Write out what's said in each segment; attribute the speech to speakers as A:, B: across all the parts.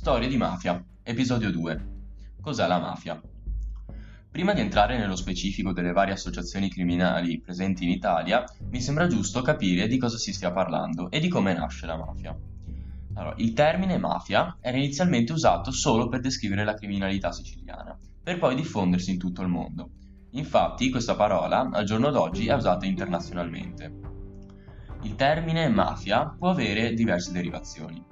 A: Storie di mafia, episodio 2. Cos'è la mafia? Prima di entrare nello specifico delle varie associazioni criminali presenti in Italia, mi sembra giusto capire di cosa si stia parlando e di come nasce la mafia. Allora, il termine mafia era inizialmente usato solo per descrivere la criminalità siciliana, per poi diffondersi in tutto il mondo. Infatti, questa parola al giorno d'oggi è usata internazionalmente. Il termine mafia può avere diverse derivazioni.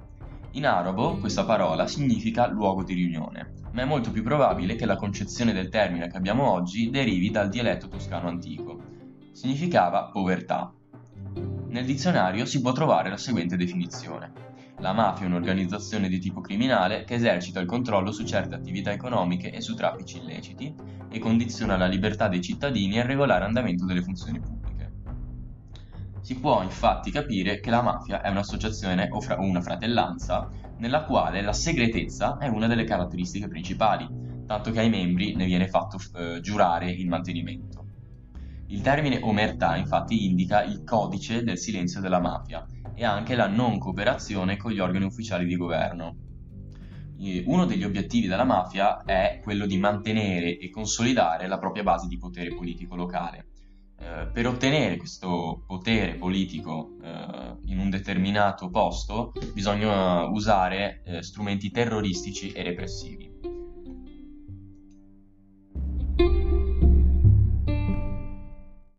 A: In arabo questa parola significa luogo di riunione, ma è molto più probabile che la concezione del termine che abbiamo oggi derivi dal dialetto toscano antico. Significava povertà. Nel dizionario si può trovare la seguente definizione. La mafia è un'organizzazione di tipo criminale che esercita il controllo su certe attività economiche e su traffici illeciti e condiziona la libertà dei cittadini e il regolare andamento delle funzioni pubbliche. Si può infatti capire che la mafia è un'associazione o fra- una fratellanza nella quale la segretezza è una delle caratteristiche principali, tanto che ai membri ne viene fatto eh, giurare il mantenimento. Il termine omertà infatti indica il codice del silenzio della mafia e anche la non cooperazione con gli organi ufficiali di governo. Uno degli obiettivi della mafia è quello di mantenere e consolidare la propria base di potere politico locale, eh, per ottenere questo potere politico eh, in un determinato posto bisogna usare eh, strumenti terroristici e repressivi.